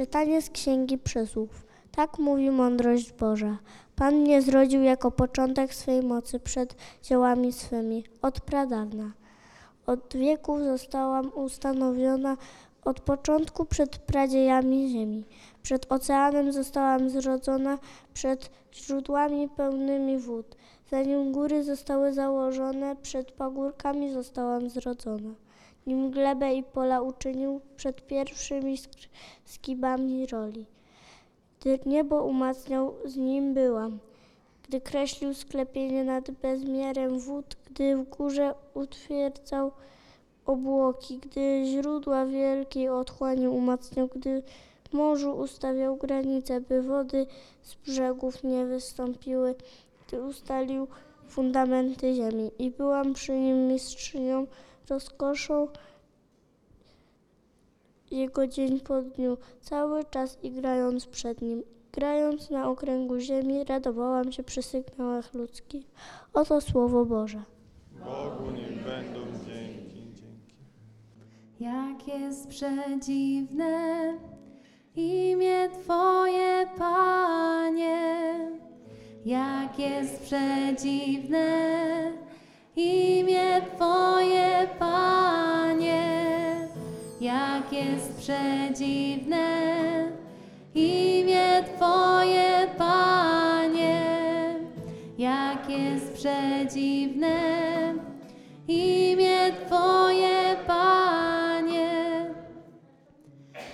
Czytanie z Księgi Przysłów. Tak mówi mądrość Boża. Pan mnie zrodził jako początek swej mocy przed dziełami swymi, od pradawna. Od wieków zostałam ustanowiona, od początku przed pradziejami ziemi. Przed oceanem zostałam zrodzona, przed źródłami pełnymi wód. Zanim góry zostały założone, przed pagórkami zostałam zrodzona. Nim glebę i pola uczynił przed pierwszymi sk- skibami roli. Gdy niebo umacniał, z nim byłam. Gdy kreślił sklepienie nad bezmiarem wód, gdy w górze utwierdzał obłoki, gdy źródła wielkiej otchłani umacniał, gdy w morzu ustawiał granice, by wody z brzegów nie wystąpiły, gdy ustalił fundamenty ziemi. I byłam przy nim mistrzynią, rozkoszą jego dzień po dniu, cały czas igrając przed nim. Grając na okręgu ziemi, radowałam się przy sygnałach ludzkich. Oto słowo Boże. Bogu niech będą dzięki, dzięki. Jak jest przedziwne imię Twoje, Panie. Jak jest przedziwne imię Twoje, Panie. Jak jest przedziwne imię Twoje, Panie. Jak jest przedziwne imię Twoje, Panie.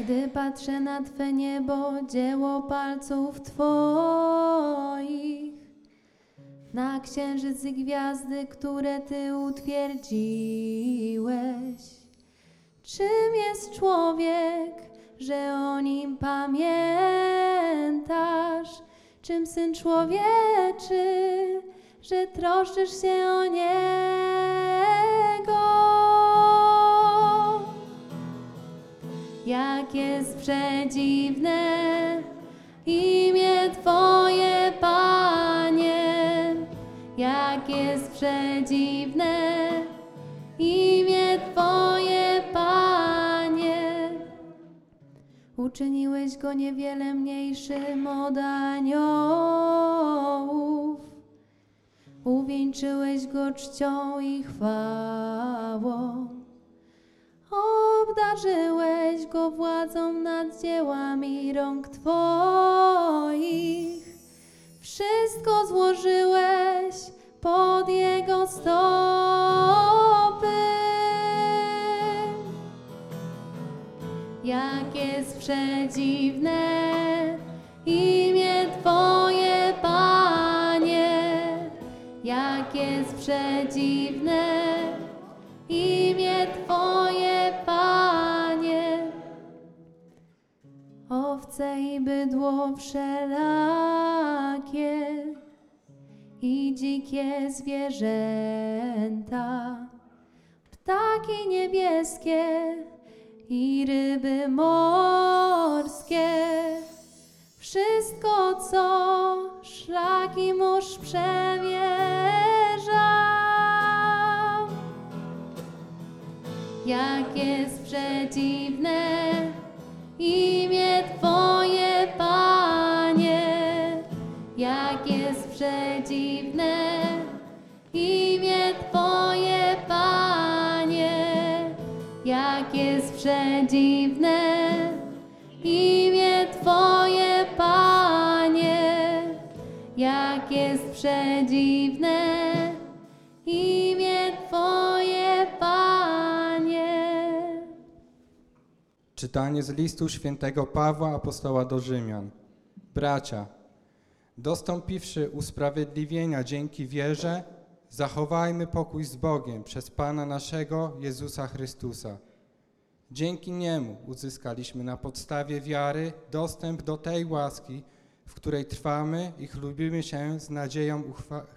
Gdy patrzę na Twe niebo, dzieło palców Twoich, na księżyc i gwiazdy, które Ty utwierdziłeś. Czym jest człowiek, że o nim pamiętasz? Czym syn człowieczy, że troszczysz się o niego? Jak jest przedziwne imię Twoje, przedziwne imię Twoje, Panie. Uczyniłeś go niewiele mniejszym od aniołów. Uwieńczyłeś go czcią i chwałą. Obdarzyłeś go władzą nad dziełami rąk Twoich. Wszystko złożyłeś pod jego stopy. Jak jest przedziwne imię Twoje, Panie. Jak jest przedziwne imię Twoje, Panie. Owce i bydło wszelakie i dzikie zwierzęta, ptaki niebieskie i ryby morskie. Wszystko, co szlaki mórz przemierza. Jak jest przedziwne imię Twoje, Jak jest przedziwne imię Twoje, Panie. Jak jest przedziwne imię Twoje, Panie. Jak jest przedziwne imię Twoje, Panie. Czytanie z listu świętego Pawła apostoła do Rzymian. Bracia, dostąpiwszy usprawiedliwienia dzięki wierze, zachowajmy pokój z Bogiem przez Pana naszego Jezusa Chrystusa. Dzięki Niemu uzyskaliśmy na podstawie wiary dostęp do tej łaski, w której trwamy i chlubimy się z nadzieją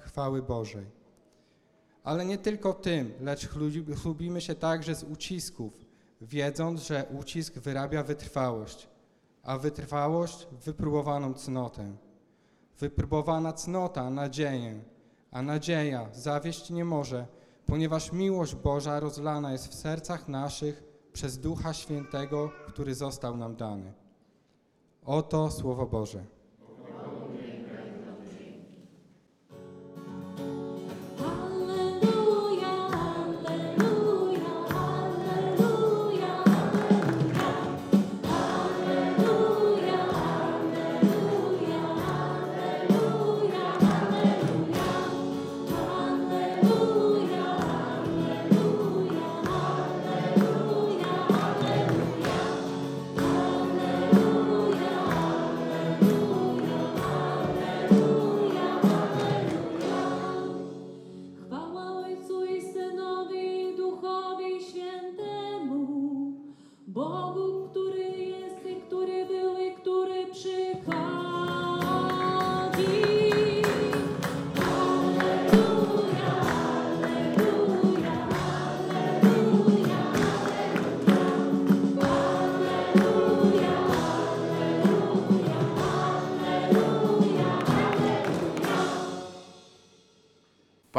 chwały Bożej. Ale nie tylko tym, lecz chlubi- chlubimy się także z ucisków, wiedząc, że ucisk wyrabia wytrwałość, a wytrwałość wypróbowaną cnotę. Wypróbowana cnota nadzieję, a nadzieja zawieść nie może, ponieważ miłość Boża rozlana jest w sercach naszych przez Ducha Świętego, który został nam dany. Oto Słowo Boże.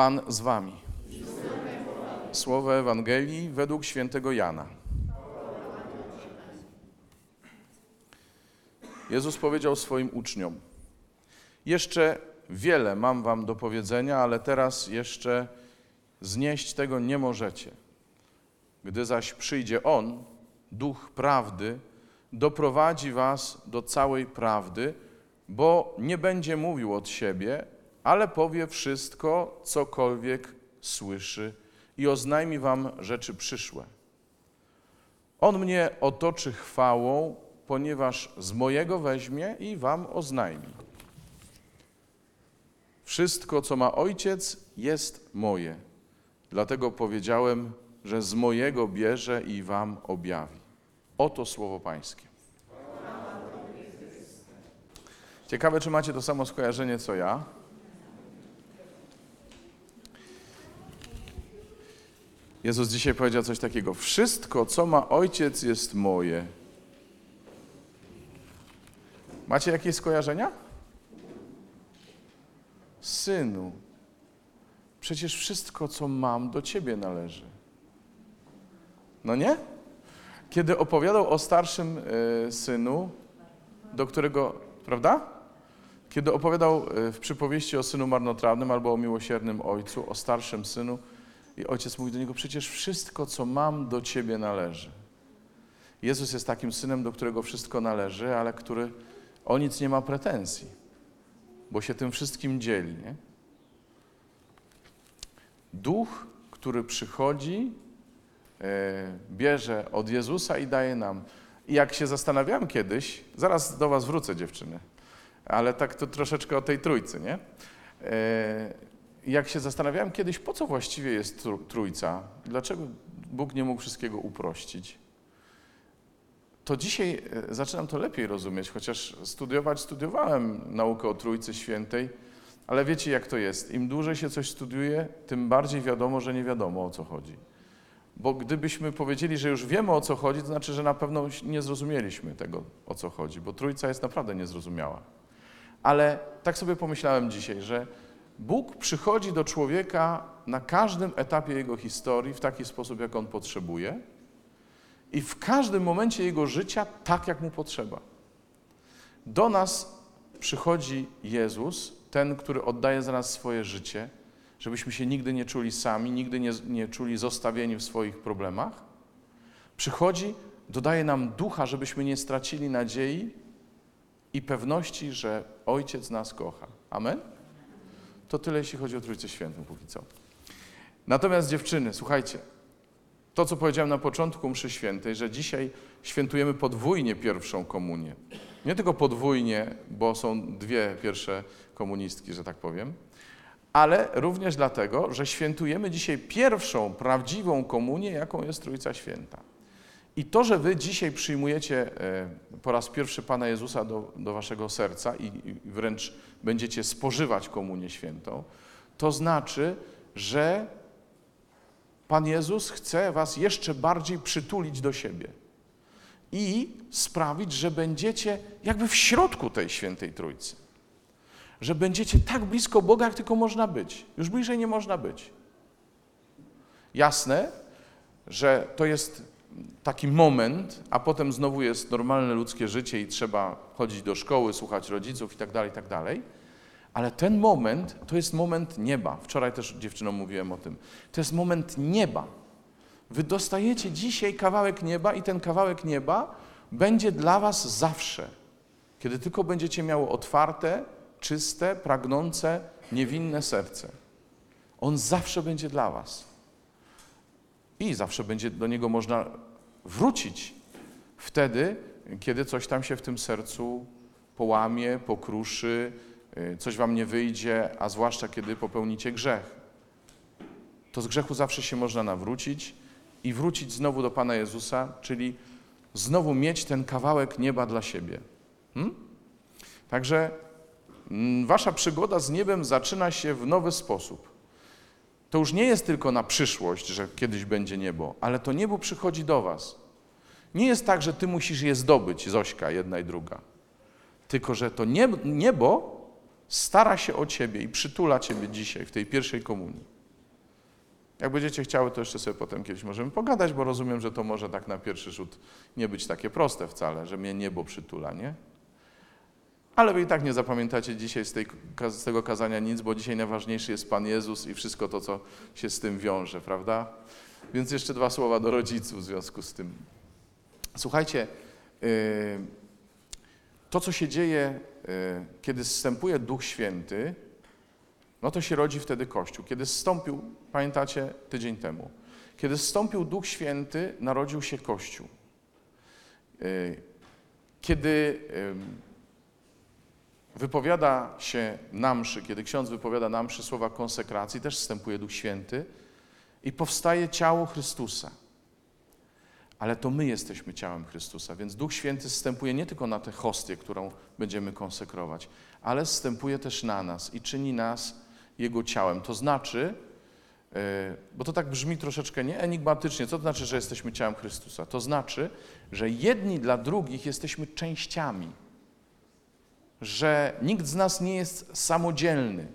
Pan z wami. Słowo Ewangelii według świętego Jana. Jezus powiedział swoim uczniom: Jeszcze wiele mam wam do powiedzenia, ale teraz jeszcze znieść tego nie możecie. Gdy zaś przyjdzie On, duch prawdy, doprowadzi was do całej prawdy, bo nie będzie mówił od siebie, ale powie wszystko, cokolwiek słyszy i oznajmi wam rzeczy przyszłe. On mnie otoczy chwałą, ponieważ z mojego weźmie i wam oznajmi. Wszystko, co ma ojciec, jest moje. Dlatego powiedziałem, że z mojego bierze i wam objawi. Oto słowo Pańskie. Ciekawe, czy macie to samo skojarzenie co ja. Jezus dzisiaj powiedział coś takiego: Wszystko, co ma ojciec, jest moje. Macie jakieś skojarzenia? Synu, przecież wszystko, co mam, do ciebie należy. No nie? Kiedy opowiadał o starszym e, synu, do którego, prawda? Kiedy opowiadał e, w przypowieści o synu marnotrawnym albo o miłosiernym ojcu, o starszym synu, i ojciec mówi do niego: Przecież wszystko, co mam, do ciebie należy. Jezus jest takim synem, do którego wszystko należy, ale który o nic nie ma pretensji, bo się tym wszystkim dzieli. Nie? Duch, który przychodzi, e, bierze od Jezusa i daje nam. I jak się zastanawiałem kiedyś, zaraz do Was wrócę, dziewczyny, ale tak to troszeczkę o tej trójcy, nie? E, jak się zastanawiałem kiedyś, po co właściwie jest tr- trójca, dlaczego Bóg nie mógł wszystkiego uprościć, to dzisiaj e, zaczynam to lepiej rozumieć, chociaż studiować studiowałem naukę o Trójcy Świętej, ale wiecie jak to jest. Im dłużej się coś studiuje, tym bardziej wiadomo, że nie wiadomo o co chodzi. Bo gdybyśmy powiedzieli, że już wiemy o co chodzi, to znaczy, że na pewno nie zrozumieliśmy tego, o co chodzi, bo Trójca jest naprawdę niezrozumiała. Ale tak sobie pomyślałem dzisiaj, że Bóg przychodzi do człowieka na każdym etapie jego historii w taki sposób, jak on potrzebuje i w każdym momencie jego życia tak, jak mu potrzeba. Do nas przychodzi Jezus, ten, który oddaje za nas swoje życie, żebyśmy się nigdy nie czuli sami, nigdy nie, nie czuli zostawieni w swoich problemach. Przychodzi, dodaje nam ducha, żebyśmy nie stracili nadziei i pewności, że Ojciec nas kocha. Amen? To tyle, jeśli chodzi o Trójcę Świętą póki co. Natomiast dziewczyny, słuchajcie, to, co powiedziałem na początku mszy świętej, że dzisiaj świętujemy podwójnie pierwszą komunię. Nie tylko podwójnie, bo są dwie pierwsze komunistki, że tak powiem, ale również dlatego, że świętujemy dzisiaj pierwszą prawdziwą komunię, jaką jest Trójca Święta. I to, że wy dzisiaj przyjmujecie e, po raz pierwszy Pana Jezusa do, do waszego serca i, i wręcz będziecie spożywać komunię świętą, to znaczy, że Pan Jezus chce was jeszcze bardziej przytulić do siebie i sprawić, że będziecie jakby w środku tej świętej Trójcy. Że będziecie tak blisko Boga, jak tylko można być. Już bliżej nie można być. Jasne, że to jest taki moment, a potem znowu jest normalne ludzkie życie i trzeba chodzić do szkoły, słuchać rodziców i tak dalej, tak dalej. Ale ten moment to jest moment nieba. Wczoraj też dziewczynom mówiłem o tym. To jest moment nieba. Wy dostajecie dzisiaj kawałek nieba i ten kawałek nieba będzie dla was zawsze. Kiedy tylko będziecie miały otwarte, czyste, pragnące, niewinne serce. On zawsze będzie dla was. I zawsze będzie do niego można wrócić wtedy, kiedy coś tam się w tym sercu połamie, pokruszy, y, coś wam nie wyjdzie, a zwłaszcza kiedy popełnicie grzech. To z grzechu zawsze się można nawrócić i wrócić znowu do Pana Jezusa, czyli znowu mieć ten kawałek nieba dla siebie. Hmm? Także mm, wasza przygoda z niebem zaczyna się w nowy sposób. To już nie jest tylko na przyszłość, że kiedyś będzie niebo, ale to niebo przychodzi do was. Nie jest tak, że ty musisz je zdobyć, Zośka, jedna i druga. Tylko, że to niebo, stara się o ciebie i przytula ciebie dzisiaj w tej pierwszej komunii. Jak będziecie chciały, to jeszcze sobie potem kiedyś możemy pogadać, bo rozumiem, że to może tak na pierwszy rzut nie być takie proste wcale, że mnie niebo przytula, nie? Ale wy i tak nie zapamiętacie dzisiaj z, tej, z tego kazania nic, bo dzisiaj najważniejszy jest Pan Jezus i wszystko to, co się z tym wiąże, prawda? Więc jeszcze dwa słowa do rodziców w związku z tym. Słuchajcie, yy, to, co się dzieje, yy, kiedy zstępuje Duch Święty, no to się rodzi wtedy Kościół. Kiedy zstąpił, pamiętacie, tydzień temu, kiedy zstąpił Duch Święty, narodził się Kościół. Yy, Kiedy wypowiada się na mszy, kiedy ksiądz wypowiada na mszy słowa konsekracji, też wstępuje Duch Święty i powstaje ciało Chrystusa. Ale to my jesteśmy ciałem Chrystusa, więc Duch Święty zstępuje nie tylko na tę hostię, którą będziemy konsekrować, ale zstępuje też na nas i czyni nas Jego ciałem. To znaczy, yy, bo to tak brzmi troszeczkę nie enigmatycznie, co to znaczy, że jesteśmy ciałem Chrystusa? To znaczy, że jedni dla drugich jesteśmy częściami że nikt z nas nie jest samodzielny.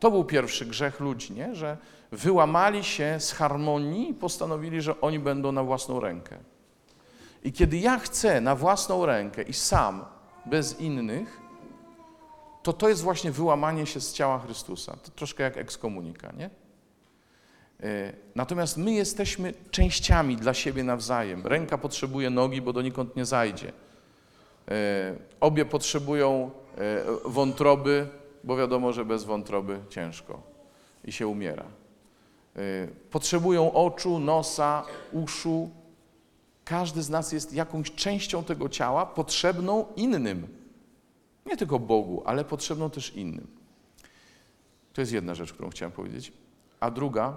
To był pierwszy grzech ludzi, nie? że wyłamali się z harmonii i postanowili, że oni będą na własną rękę. I kiedy ja chcę na własną rękę i sam, bez innych, to to jest właśnie wyłamanie się z ciała Chrystusa. To troszkę jak ekskomunika, nie? E, Natomiast my jesteśmy częściami dla siebie nawzajem. Ręka potrzebuje nogi, bo donikąd nie zajdzie. E, Obie potrzebują e, wątroby, bo wiadomo, że bez wątroby ciężko i się umiera. E, Potrzebują oczu, nosa, uszu. Każdy z nas jest jakąś częścią tego ciała potrzebną innym. Nie tylko Bogu, ale potrzebną też innym. To jest jedna rzecz, którą chciałem powiedzieć. A druga,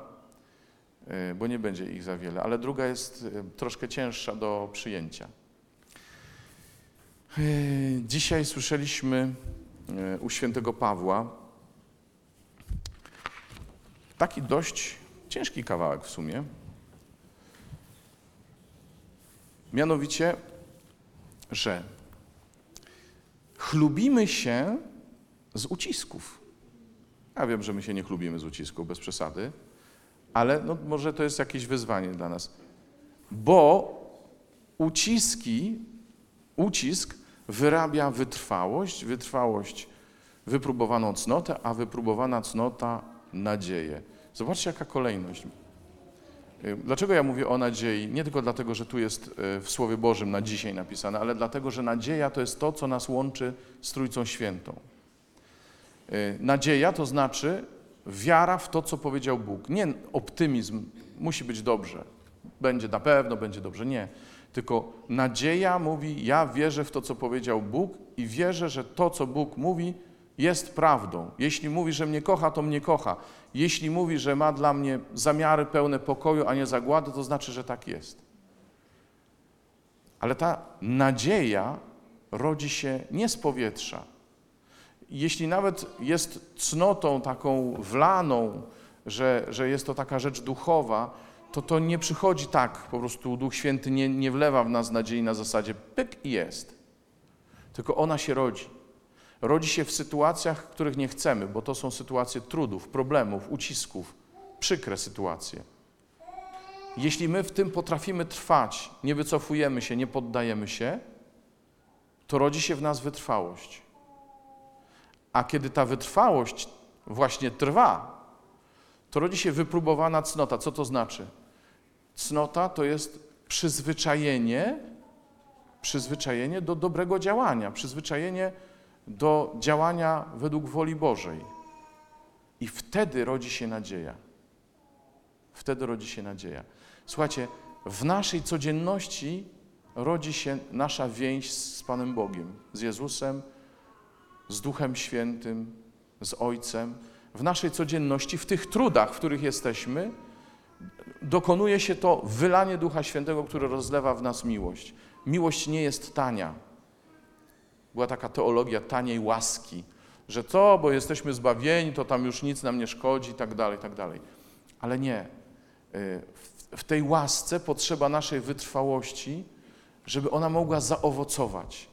bo nie będzie ich za wiele, ale druga jest troszkę cięższa do przyjęcia. E, Dzisiaj słyszeliśmy e, u świętego Pawła taki dość ciężki kawałek w sumie. Mianowicie, że chlubimy się z ucisków. Ja wiem, że my się nie chlubimy z ucisków, bez przesady, ale no, może to jest jakieś wyzwanie dla nas. Bo uciski Ucisk wyrabia wytrwałość, wytrwałość wypróbowaną cnotę, a wypróbowana cnota nadzieję. Zobaczcie, jaka kolejność. Dlaczego ja mówię o nadziei? Nie tylko dlatego, że tu jest y, w Słowie Bożym na dzisiaj napisane, ale dlatego, że nadzieja to jest to, co nas łączy z Trójcą Świętą. Y, Nadzieja to znaczy wiara w to, co powiedział Bóg. Nie optymizm, musi być dobrze, będzie na pewno, będzie dobrze. Nie. Tylko nadzieja mówi: Ja wierzę w to, co powiedział Bóg i wierzę, że to, co Bóg mówi, jest prawdą. Jeśli mówi, że mnie kocha, to mnie kocha. Jeśli mówi, że ma dla mnie zamiary pełne pokoju, a nie zagłady, to znaczy, że tak jest. Ale ta nadzieja rodzi się nie z powietrza. Jeśli nawet jest cnotą taką wlaną, że, że jest to taka rzecz duchowa, to to nie przychodzi tak, po prostu Duch Święty nie, nie wlewa w nas nadziei na zasadzie pyk i jest. Tylko ona się rodzi. Rodzi się w sytuacjach, których nie chcemy, bo to są sytuacje trudów, problemów, ucisków, przykre sytuacje. Jeśli my w tym potrafimy trwać, nie wycofujemy się, nie poddajemy się, to rodzi się w nas wytrwałość. A kiedy ta wytrwałość właśnie trwa, to rodzi się wypróbowana cnota. Co to znaczy? Cnota to jest przyzwyczajenie, przyzwyczajenie do dobrego działania, przyzwyczajenie do działania według woli Bożej. I wtedy rodzi się nadzieja. Wtedy rodzi się nadzieja. Słuchajcie, w naszej codzienności rodzi się nasza więź z Panem Bogiem, z Jezusem, z Duchem Świętym, z Ojcem. W naszej codzienności, w tych trudach, w których jesteśmy, dokonuje się to wylanie Ducha Świętego, który rozlewa w nas miłość. Miłość nie jest tania. Była taka teologia taniej łaski, że to, bo jesteśmy zbawieni, to tam już nic nam nie szkodzi, i tak dalej, tak dalej. Ale nie. Y, W tej łasce potrzeba naszej wytrwałości, żeby ona mogła zaowocować.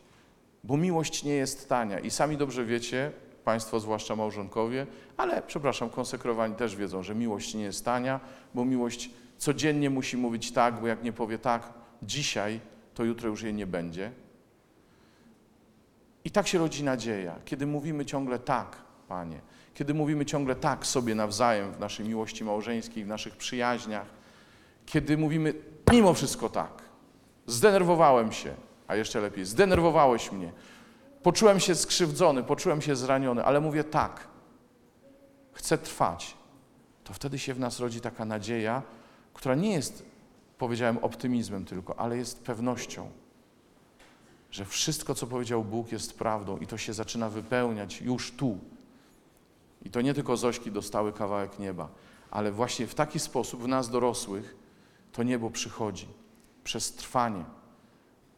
Bo miłość nie jest tania. I sami dobrze wiecie, Państwo, zwłaszcza małżonkowie, ale przepraszam, konsekrowani też wiedzą, że miłość nie jest tania, bo miłość codziennie musi mówić tak, bo jak nie powie tak dzisiaj, to jutro już jej nie będzie. I tak się rodzi nadzieja, kiedy mówimy ciągle tak, Panie, kiedy mówimy ciągle tak sobie nawzajem w naszej miłości małżeńskiej, w naszych przyjaźniach, kiedy mówimy mimo wszystko tak. Zdenerwowałem się, a jeszcze lepiej, zdenerwowałeś mnie. Poczułem się skrzywdzony, poczułem się zraniony, ale mówię tak. Chcę trwać. To wtedy się w nas rodzi taka nadzieja, która nie jest, powiedziałem, optymizmem tylko, ale jest pewnością, że wszystko, co powiedział Bóg, jest prawdą i to się zaczyna wypełniać już tu. I to nie tylko Zośki dostały kawałek nieba, ale właśnie w taki sposób w nas dorosłych to niebo przychodzi przez trwanie,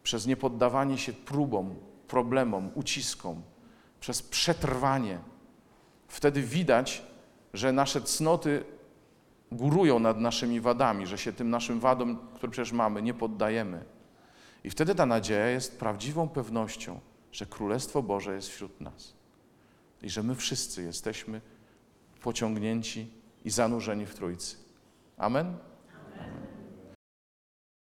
przez niepoddawanie się próbom, problemom, uciskom, przez przetrwanie. Wtedy widać, że nasze cnoty górują nad naszymi wadami, że się tym naszym wadom, które przecież mamy, nie poddajemy. I wtedy ta nadzieja jest prawdziwą pewnością, że Królestwo Boże jest wśród nas i że my wszyscy jesteśmy pociągnięci i zanurzeni w Trójcy. Amen?